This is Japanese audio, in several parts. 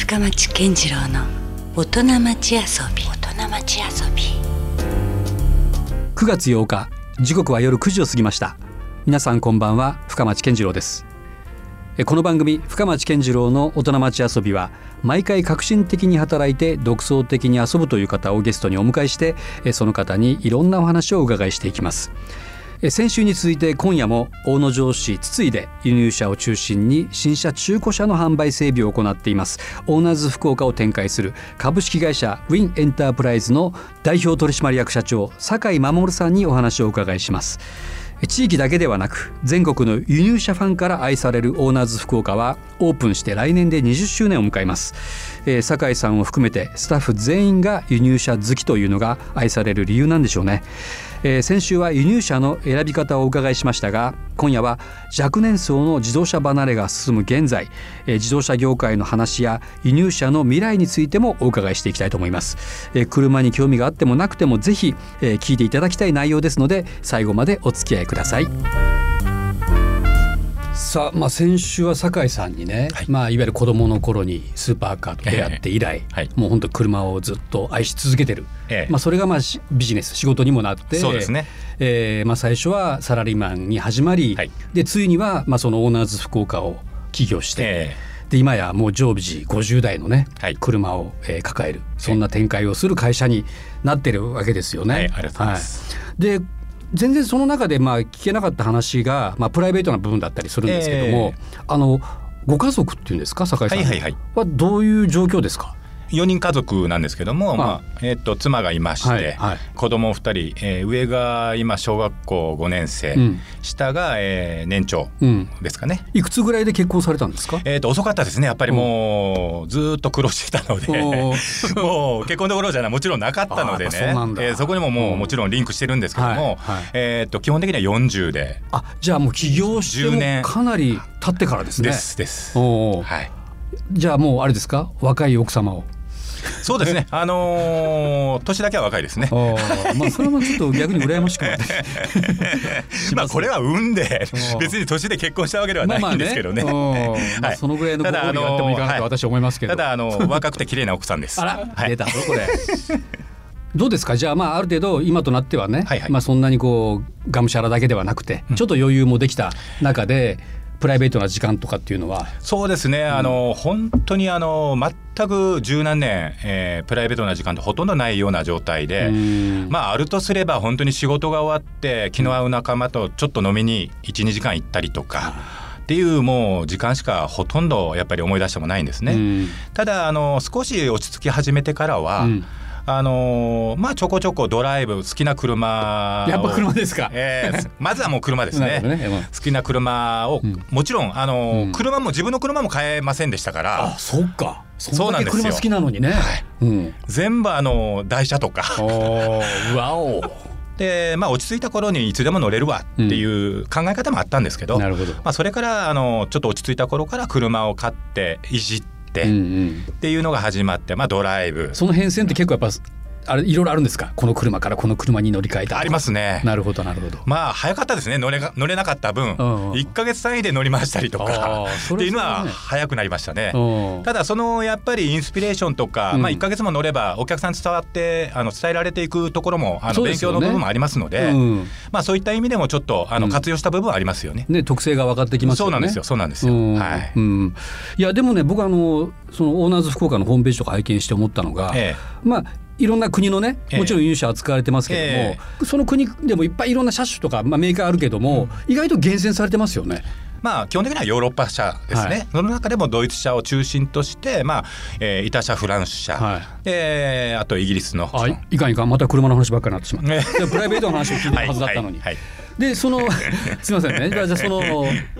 深町健次郎の大人町遊び。大人町遊び。9月8日時刻は夜9時を過ぎました。皆さんこんばんは深町健次郎です。えこの番組深町健次郎の大人町遊びは毎回革新的に働いて独創的に遊ぶという方をゲストにお迎えしてえその方にいろんなお話をお伺いしていきます。先週に続いて今夜も大野城市筒井で輸入車を中心に新車中古車の販売整備を行っています。オーナーズ福岡を展開する株式会社ウィンエンタープライズの代表取締役社長酒井守さんにお話をお伺いします。地域だけではなく全国の輸入車ファンから愛されるオーナーズ福岡はオープンして来年で20周年を迎えます、えー、酒井さんを含めてスタッフ全員が輸入車好きというのが愛される理由なんでしょうね。えー、先週は輸入車の選び方をお伺いしましたが今夜は若年層の自動車離れが進む現在、えー、自動車業界の話や輸入車の未来についてもお伺いしていきたいと思います、えー、車に興味があってもなくてもぜひ、えー、聞いていただきたい内容ですので最後までお付き合いください。さあ、まあ、先週は酒井さんにね、はい。まあ、いわゆる子どもの頃にスーパーカーと出会って以来、えーはい、もう本当車をずっと愛し続けてる、えー、まあ、それがまあビジネス仕事にもなってそうですね、えーまあ、最初はサラリーマンに始まり、はい、でついにはまあそのオーナーズ福岡を起業して。えーで今やもう常時50台のね、はい、車を、えー、抱える。そんな展開をする会社になってるわけですよね。はい、ありがとうございます。はい、で全然その中でまあ聞けなかった話が、まあ、プライベートな部分だったりするんですけども、えー、あのご家族っていうんですか酒井さん。は,、はいはいはい、はどういう状況ですか？4人家族なんですけども、まあ。えー、と妻がいまして、はいはい、子供2人、えー、上が今小学校5年生、うん、下が、えー、年長ですかね、うん、いくつぐらいで結婚されたんですか、えー、と遅かったですね。やっぱりもうずっと苦労してたので もう結婚どころじゃないもちろんなかったのでね。そ,、えー、そこにももうもちろんリンクしてるんですけども、はいはい、えー、と基本的には40で。あじゃあもう起業してもかなり経ってからですね。ですです。はい、じゃあもうあれですか？若い奥様をそうですね。あのー、年だけは若いですね。まあそれもちょっと逆に羨ましく。まあこれは運で別に年で結婚したわけではないんですけどね。はい。そのぐらいのご褒美があってもいいかなと私は思いますけど。ただあの若くて綺麗な奥さんです。あら、出たぞこれ。どうですか？じゃあまあある程度今となってはね、はいはい、まあそんなにこうがむしゃらだけではなくて、ちょっと余裕もできた中でプライベートな時間とかっていうのは？そうですね、うん、あの本当にあの全く十何年、えー、プライベートな時間ってほとんどないような状態で、まああるとすれば本当に仕事が終わって気の合う仲間とちょっと飲みに12時間行ったりとか。っていうもう時間しかほとんどやっぱり思い出してもないんですね。ただあの少し落ち着き始めてからは、うんあのー、まあちょこちょこドライブ好きな車やっぱ車ですか、えー、まずはもう車ですね。ね、好きな車を、うん、もちろんあのーうん、車も自分の車も買えませんでしたから。あそっか。そうなんですよ。車好きなのにね、はい。うん、全部あの台車とか。わお。でまあ、落ち着いた頃にいつでも乗れるわっていう考え方もあったんですけど,、なるほど。まあ、それからあのちょっと落ち着いた頃から車を買っていじって。って。っていうのが始まって、まあ、ドライブ。その変遷って結構やっぱあれいろいろあるんですか？この車からこの車に乗り換えたありますね。なるほどなるほど。まあ早かったですね。乗れ乗れなかった分、うん。1か月単位で乗り回したりとか。っていうのは早くなりましたね。ただそのやっぱりインスピレーションとか、うん、まあ1か月も乗ればお客さん伝わってあの伝えられていくところもあの勉強の部分もありますので、ね、まあそういった意味でもちょっとあの活用した部分はありますよね、ね特性が分かってきます、ね、そうなんですよ。そうなんですよ、はい、うん、いやでもね僕あのそのオーナーズ福岡のホームページとか拝見して思ったのが、ええ、まあいろんな国のねもちろん輸入車扱われてますけども、えー、その国でもいっぱいいろんな車種とか、まあ、メーカーあるけども、うん、意外と厳選されてますよね。まあ、基本的にはヨーロッパ車ですね、はい、その中でもドイツ車を中心として、まあえー、イタ車フランス車、はい、であとイギリスの。あいかんいかん。また車の話ばっかりになってしまった。プライベートの話を聞いてるはずだったのに。はいはいでその すみませんね。じゃあその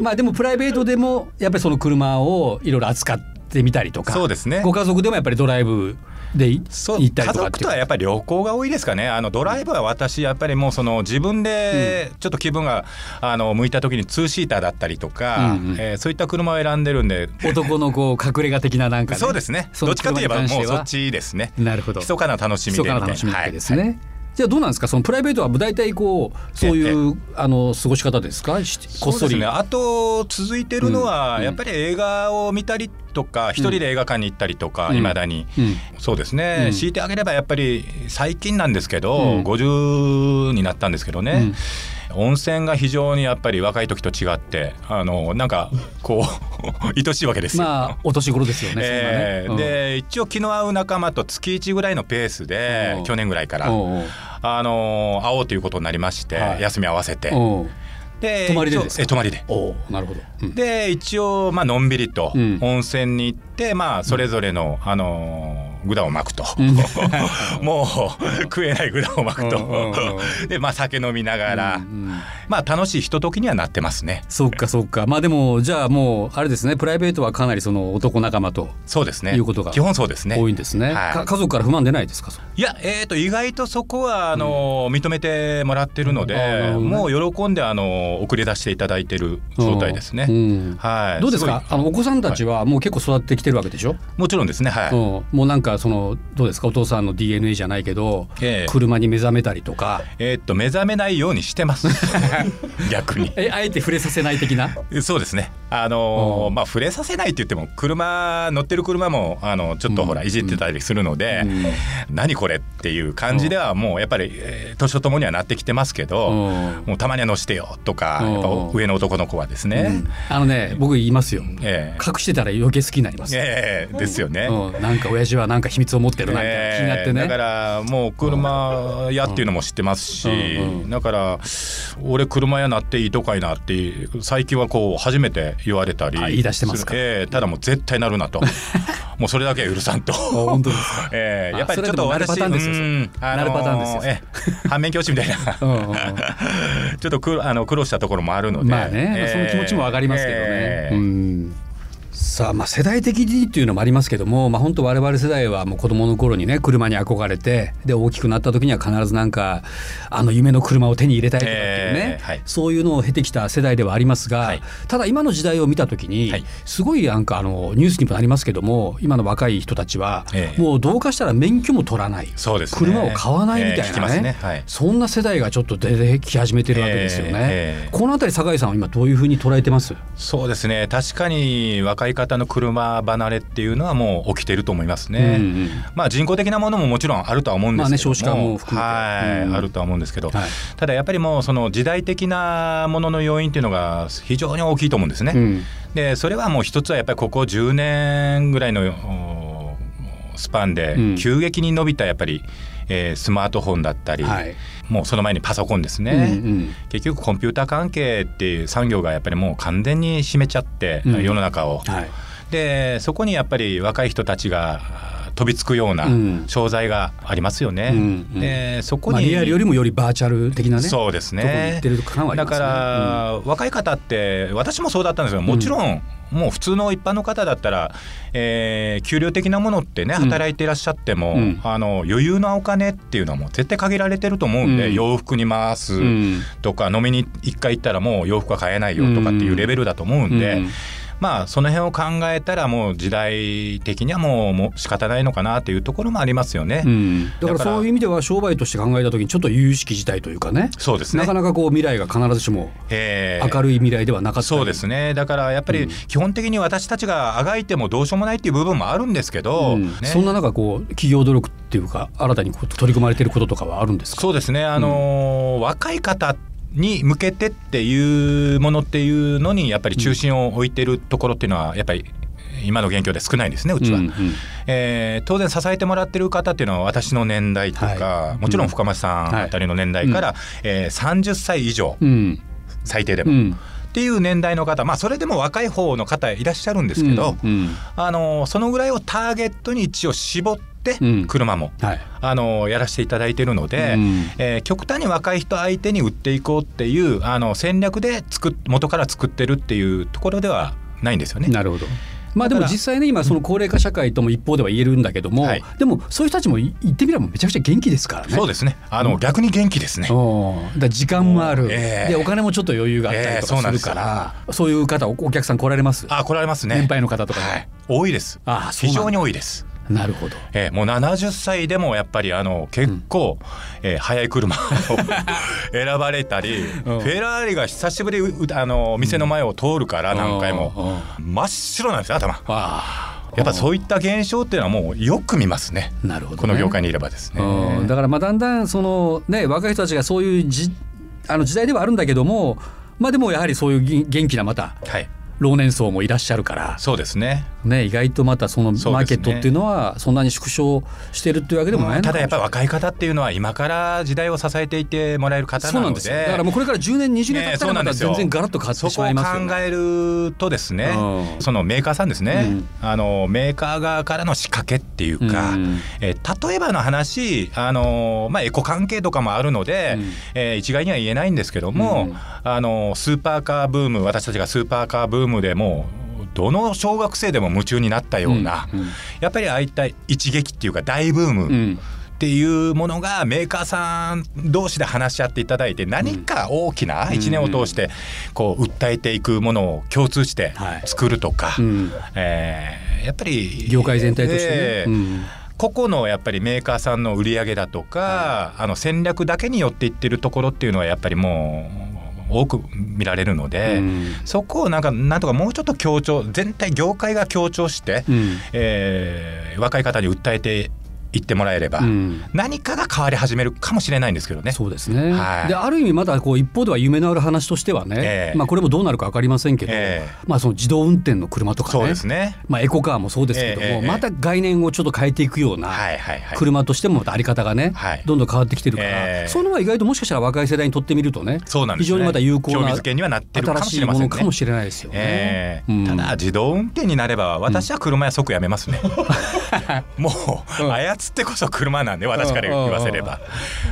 まあでもプライベートでもやっぱりその車をいろいろ扱ってみたりとかそうですね。ご家族でもやっぱりドライブで行ったりとか家族とはやっぱり旅行が多いですかね。あのドライブは私やっぱりもうその自分でちょっと気分があの向いた時にツーシーターだったりとか、うんうん、えー、そういった車を選んでるんで。男のこう隠れ家的ななんか、ね、そうですね。どっちかといえばもうそっちですね。なるほど。密かな楽しみで密かな楽しみですね、はい。じゃあどうなんですか？そのプライベートは大体こうそういうあの過ごし方ですか？こっそり、ね、あと続いてるのは、やっぱり映画を見たりっとか一人で映画館に行ったりとかうん。いま、だに、うん。そうですね、うん。強いてあげればやっぱり最近なんですけど、うん。50になったんですけどね、温泉が非常にやっぱり若い時と違ってあのなんかこう 愛しいわけですよ。まあお年頃ですよね。えーね。で一応気の合う仲間と月1ぐらいのペースでうん。去年ぐらいから、あの会おうということになりまして、はい。休み合わせてで泊まりでですか？泊まりで。おうなるほど。うん。で一応まあのんびりとうん。温泉に行って、まあそれぞれの、あのー具だを巻くと、うん。もう食えない具だを巻くと、でまあ酒飲みながら、うんうんまあ楽しいひとときにはなってますね。そっかそっか。まあでもじゃあもうあれですね。プライベートはかなりその男仲間と。そうですね。いうことが基本そうですね。多いんですね。はい。か家族から不満出ないですか？いや、えー、と意外とそこはあの、認めてもらってるので、うん。もう喜んであの送り出していただいてる状態ですね。うん。はい、どうですか？あのお子さんたちはもう結構育ってきてるわけでしょ、もちろんですね、はい。うん、もうなんかそのどうですか？お父さんの DNA じゃないけど、ええ。車に目覚めたりとか？えーっと目覚めないようにしてます。逆に。えあえて触れさせない的な？そうですね。あのーうん。まあ触れさせないって言っても車乗ってる車もあのちょっとほらうんいじってたりするので、うん。何これっていう感じではもうやっぱりえー年とともにはなってきてますけど、うん。もうたまには乗してよとか、うん。やっぱ上の男の子はですね、うん。あのね僕言いますよ。ええ。隠してたら余計好きになります、ええですよね。うん、なんか親父はなんか秘密を持ってるなみたいな気になってね、えーだからもう車屋っていうのも知ってますし、だから俺車屋なっていいとかいなって最近はこう初めて言われたりあ言い出してますか？る。えーただもう絶対なるなと。もうそれだけは許さんと。本当ですか？えーあやっぱりちょっとそれでもなるパ私ターンですよなるパターンですよ。ええ反面教師みたいな。ちょっと苦あの苦労したところもあるので。まあね、えーその気持ちもわかりますけどね。えーうんさあまあ世代的にっていうのもありますけども、まあ、本当我々世代はもう子供の頃にね車に憧れてで大きくなった時には必ずなんかあの夢の車を手に入れたいとかっていうね、えーはい。そういうのを経てきた世代ではありますが、はい。ただ今の時代を見た時に、はい。すごいなんかあのニュースにもなりますけども今の若い人たちは、ええ。もうどうかしたら免許も取らない。そうですね。車を買わないみたいなえーね。はい。そんな世代がちょっと出てき始めてるわけですよね。このあたり酒井さんは今どういうふうに捉えてます？そうですね。確かに若い方の車離れっていうのはもう起きてると思いますね。うんうんまあ人工的なものももちろんあるとは思うんですけども、まあね少子化も含めて。はい、うんあるとは思うんですけど、はい。ただやっぱりもうその時代的なものの要因っていうのが非常に大きいと思うんですね。うん。でそれはもう一つはやっぱりここ10年ぐらいのおスパンでうん。急激に伸びたやっぱり、えースマートフォンだったり、はい。もうその前にパソコンですね。うんうん。結局コンピューター関係っていう産業がやっぱりもう完全に占めちゃって、うん。世の中を。はい。でそこにやっぱり若い人たちがあ飛びつくようなうん。商材がありますよね。うんうん。でそこに、まあ、リアルよりもよりバーチャル的なねそうですね。ってる感はありだますね。から、若い方って私もそうだったんですけどもちろん、もう普通の一般の方だったら、えー給料的なものってねうん。働いていらっしゃっても、うん。あの余裕なお金っていうのはもう絶対限られてると思うんで、うん。洋服に回すうん。とか、飲みに一回行ったらもう洋服は買えないよとかっていうレベルだと思うんで。うんまあその辺を考えたらもう時代的にはもうもう仕方ないのかなっていうところもありますよね。うん。だからそういう意味では商売として考えた時にちょっと有意識自体というかね。そうですね。なかなかこう未来が必ずしもえー。明るい未来ではなかったり。そうですね。だからやっぱりうん。基本的に私たちがあがいてもどうしようもないっていう部分もあるんですけど、うん。ね。そんな中こう企業努力っていうか新たに取り組まれていることとかはあるんですか？そうですね。あのー若い方に向けてっていうものっていうのにやっぱり中心を置いてるところっていうのはやっぱり今の現況で少ないんですねうちは。うんうん。えー当然支えてもらってる方っていうのは私の年代とか、はいもちろん深町さんあたりの年代から、えー30歳以上うん。最低でも、うん。っていう年代の方まあそれでも若い方の方いらっしゃるんですけど、うんあのそのぐらいをターゲットに一応絞っ車も、はいあのやらせていただいているので、うんえー極端に若い人相手に売っていこうっていうあの戦略で作っ元から作ってるっていうところではないんですよね。なるほど。まあでも実際ね今その高齢化社会とも一方では言えるんだけども、はいでもそういう人たちもい言ってみればめちゃくちゃ元気ですからね。そうですねあの、うん逆に元気ですね。うんだ時間もある、ええでお金もちょっと余裕があったりとかするから、そういう方おお客さん来られます？あ来られますね。年配の方とかねはい、多いです。あ非常に多いです。なるほど。えーもう70歳でもやっぱりあの結構、えー速い車を 選ばれたり、うん。フェラーリが久しぶりあの店の前を通るから何回も、真っ白なんですよ頭。あ。やっぱそういった現象っていうのはもうよく見ますね。なるほど、ね、この業界にいればですね。だからまあだんだんそのね若い人たちがそういうじあの時代ではあるんだけども、まあでもやはりそういう元気なまた。はい老年層もいらっしゃるから。そうですね。ね意外とまたそのマーケットっていうのはそんなに縮小してるっていうわけでもない、ね、ただやっぱり若い方っていうのは今から時代を支えていてもらえる方なので。だからもうこれから10年20年経ったらまた全然ガラッと変わってしまいますよ、ね、そこを考えるとですね、うん、そのメーカーさんですね、うん、あのメーカー側からの仕掛けっていうか、うん、え例えばの話あの、まあ、エコ関係とかもあるので、うん、えー、一概には言えないんですけども、あのスーパーカーブーム私たちがスーパーカーブームでもどの小学生でも夢中になったような、うんうん、やっぱりああいった一撃っていうか大ブーム、うん。っていうものがメーカーさん同士で話し合っていただいて何か大きな1年を通してこう訴えていくものを共通して作るとか、はいうん、えー、やっぱり業界全体としてね、えーうん。個々のやっぱりメーカーさんの売り上げだとか、あの戦略だけによっていってるところっていうのはやっぱりもう多く見られるので、うん、そこをなんかなんとかもうちょっと強調全体業界が強調して、うん、えー、若い方に訴えて言ってもらえれば、うん、何かが変わり始めるかもしれないんですけどね。そうですね、はい、である意味まだこう一方では夢のある話としてはね、えー、まあ、これもどうなるか分かりませんけど、えー、まあ、その自動運転の車とかねそうですね、まあ、エコカーもそうですけども、えー、また概念をちょっと変えていくような車としてもまたあり方がね、はい、どんどん変わってきてるから、そういうのは意外ともしかしたら若い世代にとってみるとね、ね、非常にまた有効な新しいものかもしれないですよね。うん、ただ自動運転になれば私は車や即やめますね。もう操ってこそ車なんで私から言わせれば。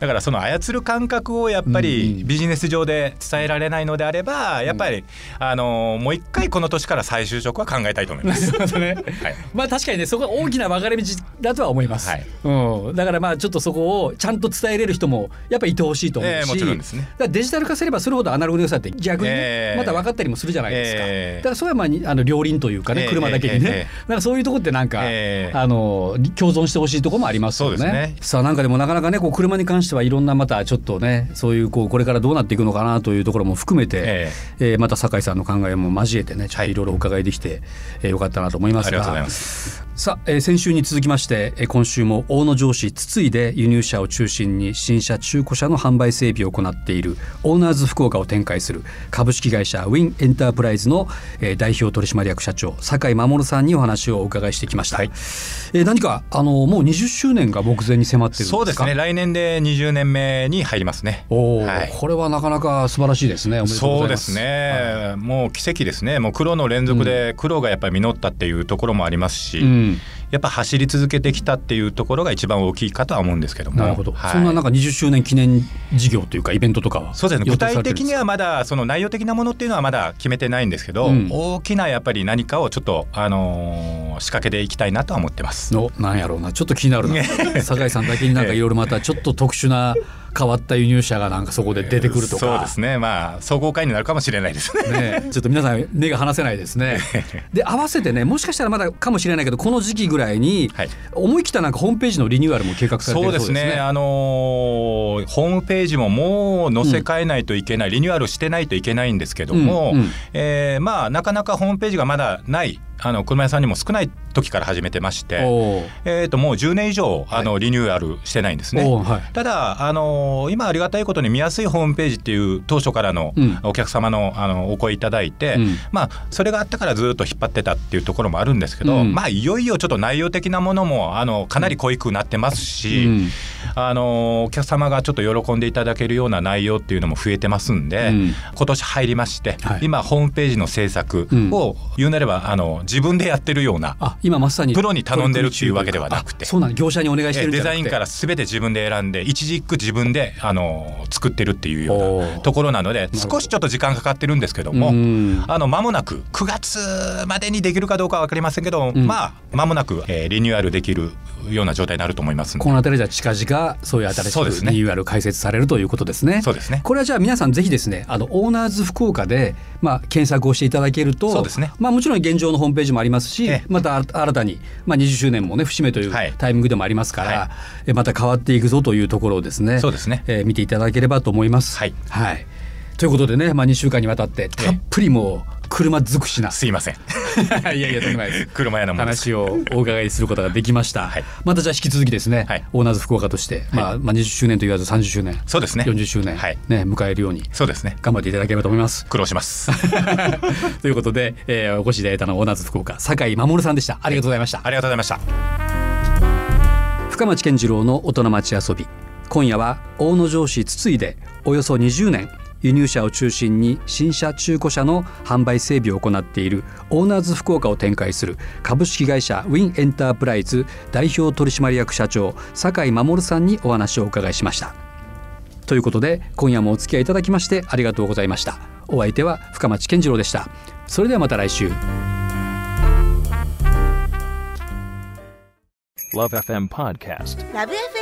だからその操る感覚をやっぱりビジネス上で伝えられないのであればやっぱりあのもう一回この年から再就職は考えたいと思います。ね。はい、まあ確かにねそこは大きな分かれ道だとは思います、はい、うん、だからまあちょっとそこをちゃんと伝えれる人もやっぱいてほしいと思うし、えー、もちろんですね。デジタル化すればするほどアナログの良さって逆にね、えー、また分かったりもするじゃないですか、えー、だからそれはまああの両輪というかね、車だけにね、なんかそういうとこってなんか、あの共存してほしいところもありますよね。ねさあなんかでもなかなかねこう車に関してはいろんなまたちょっとねそういうこうこれからどうなっていくのかなというところも含めて、えー、えー、また酒井さんの考えも交えてねちょっといろいろお伺いできて、はい、えー、よかったなと思いますが。ありがとうございますさあ、えー、先週に続きまして、えー、今週も大野城市筒井で輸入車を中心に新車中古車の販売整備を行っているオーナーズ福岡を展開する株式会社ウィンエンタープライズの、えー、代表取締役社長酒井守さんにお話をお伺いしてきました、はい、えー、何かあのもう20周年が目前に迫ってるそうですね。来年で20年目に入りますね。お、はい、これはなかなか素晴らしいですね。そうですね、はい、もう奇跡ですね。もう黒の連続で黒がやっぱり実ったっていうところもありますし、うん、やっぱ走り続けてきたっていうところが一番大きいかとは思うんですけども。なるほど、はい、そんななんか20周年記念事業というかイベントとかはそうですね。具体的にはまだその内容的なものっていうのはまだ決めてないんですけど、うん、大きなやっぱり何かをちょっとあのー、仕掛けていきたいなとは思ってます。のなんやろうな。ちょっと気になるな。酒井さんだけになんかいろいろまたちょっと特殊な変わった輸入車がなんかそこで出てくるとか、そうですね。まあ総合会になるかもしれないですね。ねちょっと皆さん目が離せないですね。で合わせてねもしかしたらまだかもしれないけどこの時期ぐらいに、はい、思い切ったなんかホームページのリニューアルも計画されてるそうですね。そうですね。あのー、ホームページももう載せ替えないといけない、うん、リニューアルしてないといけないんですけども、うんうん、えー、まあなかなかホームページがまだないあの車屋さんにも少ない時から始めてまして、えー、ともう10年以上あの、リニューアルしてないんですね。はい、ただあの今ありがたいことに見やすいホームページっていう当初からのお客様のあのお声いただいて、うん、まあそれがあったからずっと引っ張ってたっていうところもあるんですけど、うん、まあいよいよちょっと内容的なものもあのかなり濃いくなってますし、うん、あのお客様がちょっと喜んでいただけるような内容っていうのも増えてますんで、今年入りまして、はい、今ホームページの制作を言うなればあの自分でやってるようなあ今まさにプロに頼んでるっていうわけではなくて。そうなん業者にお願いしてるデザインから全て自分で選んで一軸自分であの作ってるっていうようなところなので少しちょっと時間かかってるんですけどもあの間もなく9月までにできるかどうかは分かりませんけど、うん、まあ間もなく、えー、リニューアルできるような状態になると思いますこの辺りじゃ近々そういう新しいリニューアル開設されるということですね。そうですね。これはじゃあ皆さんぜひですねあのオーナーズ福岡で、まあ、検索をしていただけるとそうですね、まあ、もちろん現状のホームページもありますし、また新たに、まあ、20周年もね節目というタイミングでもありますから、はい、また変わっていくぞというところをですねそうですね、えー、見ていただければと思います。はい、はいということでね、まあ、2週間にわたってたっぷりもう車尽くしな。すいません。いやいやとんでもないです。車屋の話をお伺いすることができました、はい。またじゃあ引き続きですね、はい。オーナーズ福岡として、まあ、まあ20周年と言わず30周年。そうですね。40周年、はい。ね、迎えるように。そうですね。頑張っていただければと思います。苦労します。ということで、えーお越しいただいたのはオーナーズ福岡酒井守さんでした。ありがとうございました、ありがとうございました。深町健次郎の大人町遊び。今夜は大野城市筒井でおよそ20年輸入車を中心に新車中古車の販売整備を行っているオーナーズ福岡を展開する株式会社ウィンエンタープライズ代表取締役社長酒井守さんにお話をお伺いしました。ということで今夜もお付き合いいただきましてありがとうございました。お相手は深町健次郎でした。それではまた来週。Love FM Podcast. ラブ f m